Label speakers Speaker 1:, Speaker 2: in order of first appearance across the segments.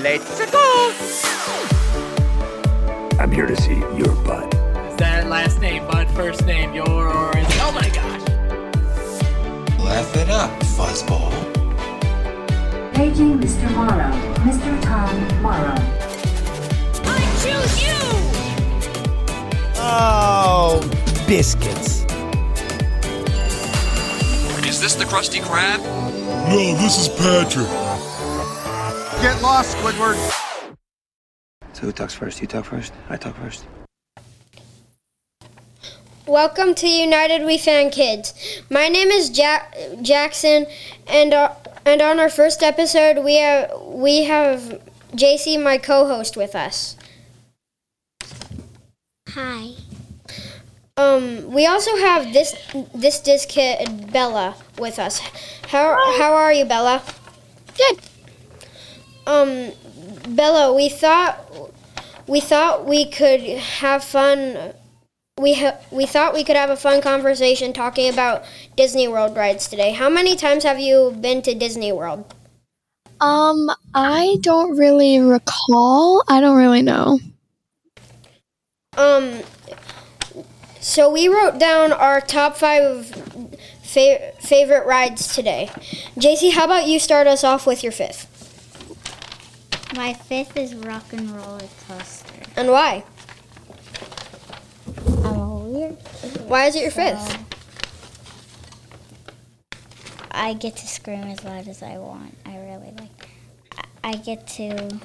Speaker 1: Let's go!
Speaker 2: I'm here to see your butt.
Speaker 3: Is that last name Bud, first name your or is Oh my gosh.
Speaker 4: Laugh it up, fuzzball.
Speaker 5: Paging Mr. Morrow. Mr. Tom Morrow.
Speaker 1: I choose you!
Speaker 6: Oh, biscuits.
Speaker 4: Is this the Krusty Krab?
Speaker 7: No, this is Patrick.
Speaker 8: Get lost, Squidward.
Speaker 2: So who talks first? You talk first? I talk first.
Speaker 9: Welcome to United We Fan Kids. My name is Jack Jackson, and uh, and on our first episode, we have we have Jacey, my co-host, with us.
Speaker 10: Hi.
Speaker 9: Um, we also have this this DisKid Bella with us. How how are you, Bella?
Speaker 10: Good.
Speaker 9: Um, Bella, we thought we thought we could have fun. We ha- we thought we could have a fun conversation talking about Disney World rides today. How many times have you been to Disney World?
Speaker 10: Um, I don't really recall. I don't really know.
Speaker 9: Um, so we wrote down our top five fa- favorite rides today. Jacey, how about you start us off with your fifth?
Speaker 10: My fifth is Rock and Roller Coaster.
Speaker 9: And why?
Speaker 10: I'm a weird.
Speaker 9: Why is it your fifth?
Speaker 10: I get to scream as loud as I want. I really like. I I get to.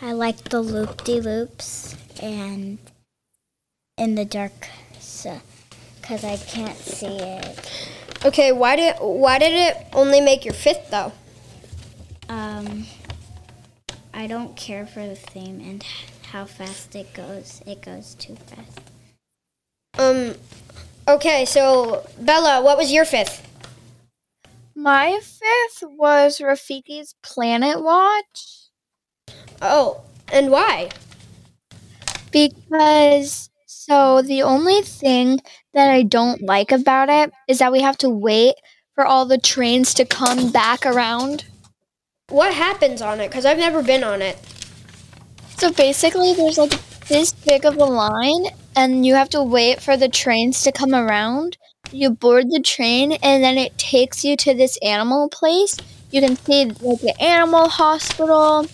Speaker 10: I like the loop de loops and in the dark, so because I can't see it.
Speaker 9: Okay, why did why did it only make your fifth though?
Speaker 10: Um, I don't care for the theme and how fast it goes. It goes too fast.
Speaker 9: Um, okay, so Bella, what was your fifth?
Speaker 11: My fifth was Rafiki's Planet Watch
Speaker 9: Oh, and why?
Speaker 11: because so the only thing that I don't like about it is that we have to wait for all the trains to come back around.
Speaker 9: What happens on it? Because I've never been on it.
Speaker 11: So basically, there's like this big of a line, and you have to wait for the trains to come around. You board the train, and then it takes you to this animal place. You can see like the animal hospital,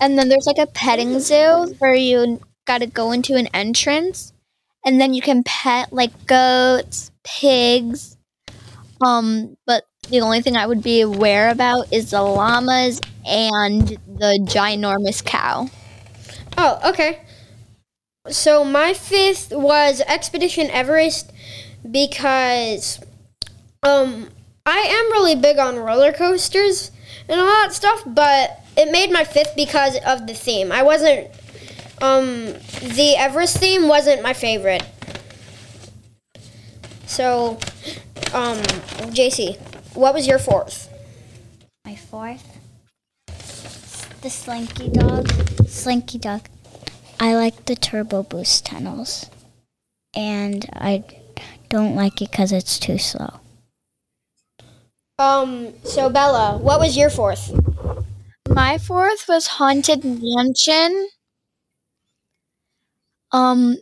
Speaker 11: and then there's like a petting zoo where you got to go into an entrance, and then you can pet like goats, pigs. Um, but the only thing I would be aware about is the llamas and the ginormous cow.
Speaker 9: Oh, okay. So my fifth was Expedition Everest because um I am really big on roller coasters and all that stuff, but it made my fifth because of the theme. I wasn't um the Everest theme wasn't my favorite. So um Jacey, what was your fourth?
Speaker 10: My fourth, the Slinky Dog. Slinky Dog. I like the Turbo Boost tunnels, and I don't like it because it's too slow.
Speaker 9: Um so Bella, what was your fourth?
Speaker 11: My fourth was Haunted Mansion. Um,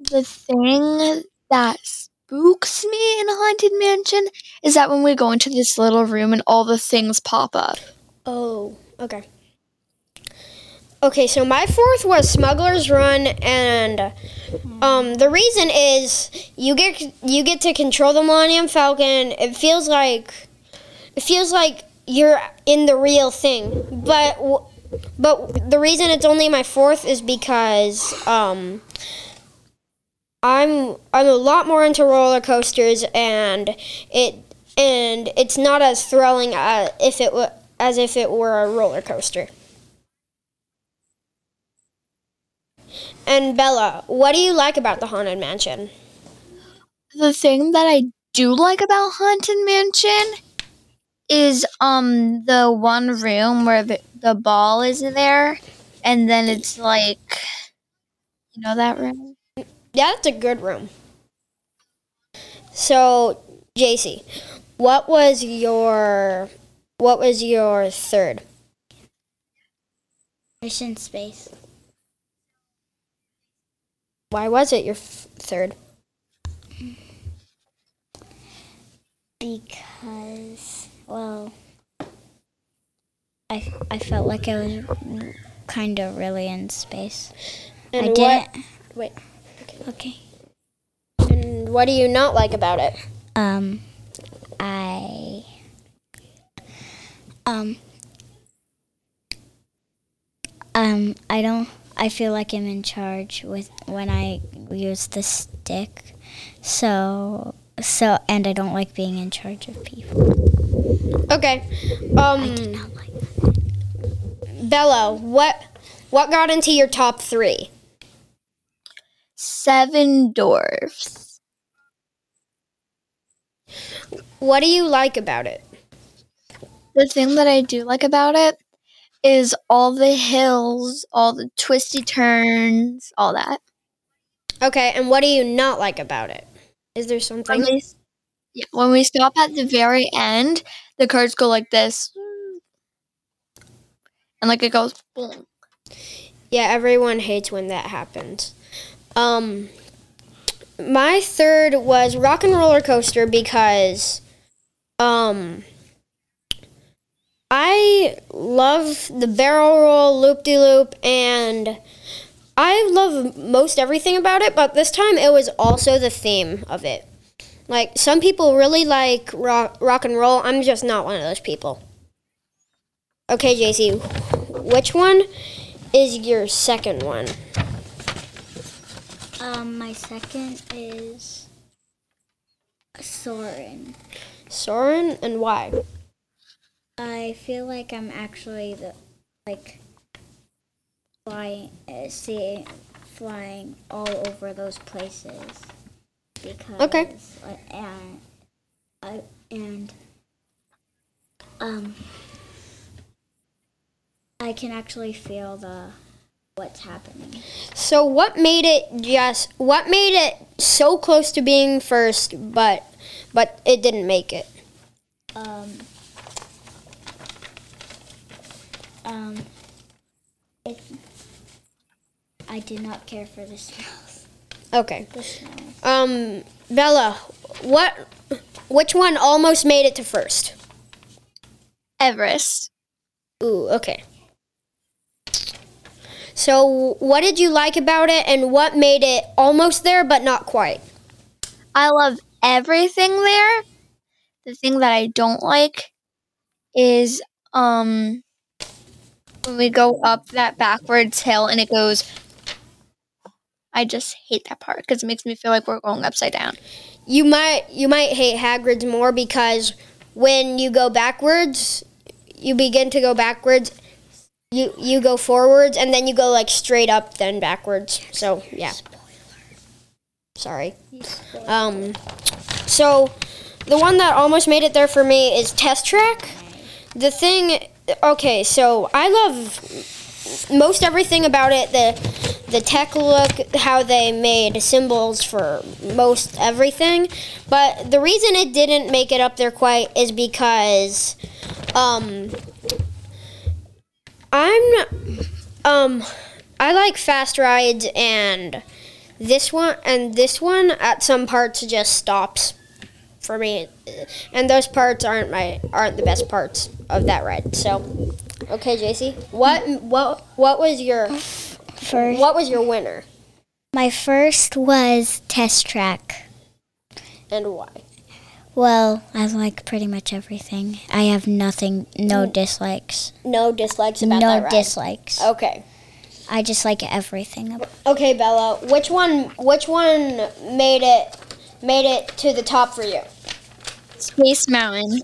Speaker 11: the thing that spooks me in a Haunted Mansion is that when we go into this little room and all the things pop up.
Speaker 9: Oh, okay. Okay, so my fourth was Smuggler's Run, and um, the reason is you get you get to control the Millennium Falcon. It feels like it feels like you're in the real thing, but but the reason it's only my fourth is because um, I'm I'm a lot more into roller coasters, and it and it's not as thrilling uh, if it wa as if it were a roller coaster. And Bella, what do you like about the Haunted Mansion?
Speaker 11: The thing that I do like about Haunted Mansion is um the one room where the, the ball is there and then it's like you know that room?
Speaker 9: Yeah, that's a good room. So, Jacey, what was your what was your third?
Speaker 10: Mission Space.
Speaker 9: Why was it your f- third?
Speaker 10: Because, well, I, I felt like I was kind of really in space.
Speaker 9: And
Speaker 10: I
Speaker 9: what?
Speaker 10: didn't.
Speaker 9: Wait.
Speaker 10: Okay.
Speaker 9: And what do you not like about it?
Speaker 10: Um, I. Um. Um, I don't. I feel like I'm in charge with when I use the stick. So, so, and I don't like being in charge of people.
Speaker 9: Okay.
Speaker 10: Um I do
Speaker 9: Um,
Speaker 10: not like. that.
Speaker 9: Bella, what what got into your top three?
Speaker 11: Seven dwarfs.
Speaker 9: What do you like about it?
Speaker 11: The thing that I do like about it is all the hills, all the twisty turns, all that.
Speaker 9: Okay, and what do you not like about it? Is there something?
Speaker 11: When we, yeah, when we stop at the very end, the cards go like this. And like it goes boom.
Speaker 9: Yeah, everyone hates when that happens. Um, my third was Rock and Roller Coaster because, um, I love the barrel roll, loop de loop, and I love most everything about it. But this time, it was also the theme of it. Like some people really like rock, rock and roll. I'm just not one of those people. Okay, Jacey, which one is your second one?
Speaker 10: Um, my second is Soarin'.
Speaker 9: Soarin', and why?
Speaker 10: I feel like I'm actually the like flying, uh, see, flying all over those places because
Speaker 9: Okay.
Speaker 10: and I and um I can actually feel the what's happening.
Speaker 9: So what made it just what made it so close to being first but but it didn't make it?
Speaker 10: Um, um, it, I did not care for the smells.
Speaker 9: Okay.
Speaker 10: The smells.
Speaker 9: Um Bella, what which one almost made it to first?
Speaker 11: Everest.
Speaker 9: Ooh, okay. So what did you like about it and what made it almost there but not quite?
Speaker 11: I love everything there. The thing that I don't like is um when we go up that backwards hill and it goes I just hate that part because it makes me feel like we're going upside down.
Speaker 9: You might you might hate Hagrid's more because when you go backwards, you begin to go backwards. You you go forwards and then you go like straight up then backwards. So yeah. Sorry. Um. So the one that almost made it there for me is Test Track. The thing. Okay, so I love most everything about it. The the tech look, how they made symbols for most everything. But the reason it didn't make it up there quite is because um I'm um I like fast rides and this one and this one at some parts just stops for me and those parts aren't my aren't the best parts of that ride. So okay, Jacey. What what what was your
Speaker 10: First,
Speaker 9: what was your winner
Speaker 10: my first was test track.
Speaker 9: and why?
Speaker 10: Well, I like pretty much everything. I have nothing, no dislikes.
Speaker 9: No dislikes about
Speaker 10: no
Speaker 9: that ride.
Speaker 10: dislikes.
Speaker 9: Okay.
Speaker 10: I just like everything. About
Speaker 9: Okay, Bella. Which one which one made it made it to the top for you?
Speaker 11: Space Mountain.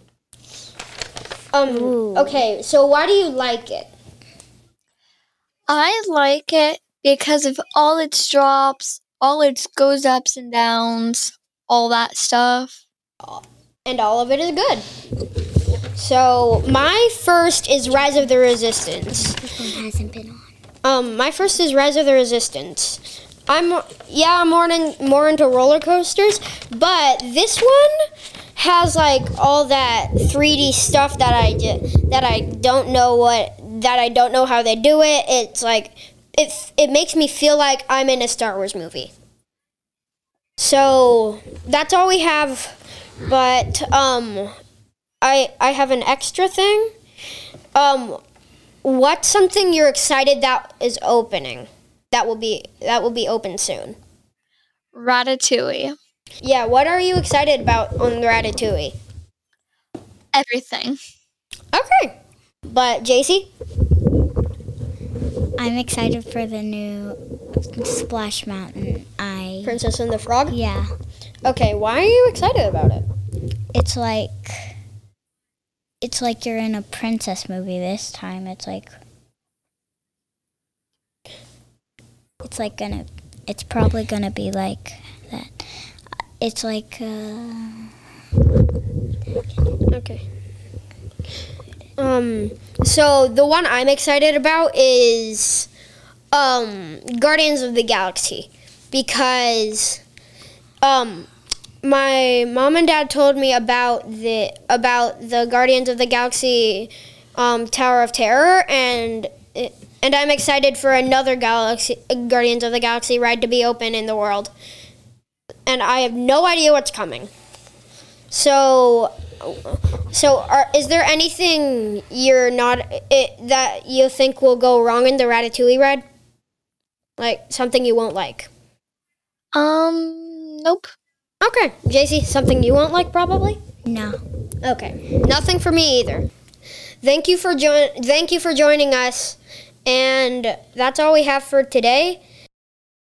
Speaker 9: Um
Speaker 10: Ooh.
Speaker 9: okay, so why do you like it?
Speaker 11: I like it because of all its drops, all its goes ups and downs, all that stuff.
Speaker 9: And all of it is good. So my first is Rise of the Resistance.
Speaker 10: this one hasn't been on.
Speaker 9: Um, my first is Rise of the Resistance. I'm yeah, I'm more in, more into roller coasters, but this one has like all that 3D stuff that I did that I don't know what that I don't know how they do it. It's like it it makes me feel like I'm in a Star Wars movie. So that's all we have, but um, I I have an extra thing. Um, what's something you're excited that is opening? That will be that will be open soon.
Speaker 11: Ratatouille.
Speaker 9: Yeah, what are you excited about on Ratatouille?
Speaker 11: Everything.
Speaker 9: Okay, but Jacey,
Speaker 10: I'm excited for the new Splash Mountain. I
Speaker 9: Princess and the Frog.
Speaker 10: yeah,
Speaker 9: Okay, why are you excited about it?
Speaker 10: it's like it's like you're in a princess movie this time. It's like it's like gonna it's probably gonna be like that. It's like uh,
Speaker 9: Okay. Um. So the one I'm excited about is um Guardians of the Galaxy because um my mom and dad told me about the about the Guardians of the Galaxy um, Tower of Terror and it, and I'm excited for another Galaxy Guardians of the Galaxy ride to be open in the world. And I have no idea what's coming. So so, are, is there anything you're not it, that you think will go wrong in the Ratatouille ride? Like something you won't like?
Speaker 11: Um, nope.
Speaker 9: Okay, Jacey, something you won't like probably.
Speaker 10: no.
Speaker 9: Okay, nothing for me either. Thank you for join. Thank you for joining us, and that's all we have for today.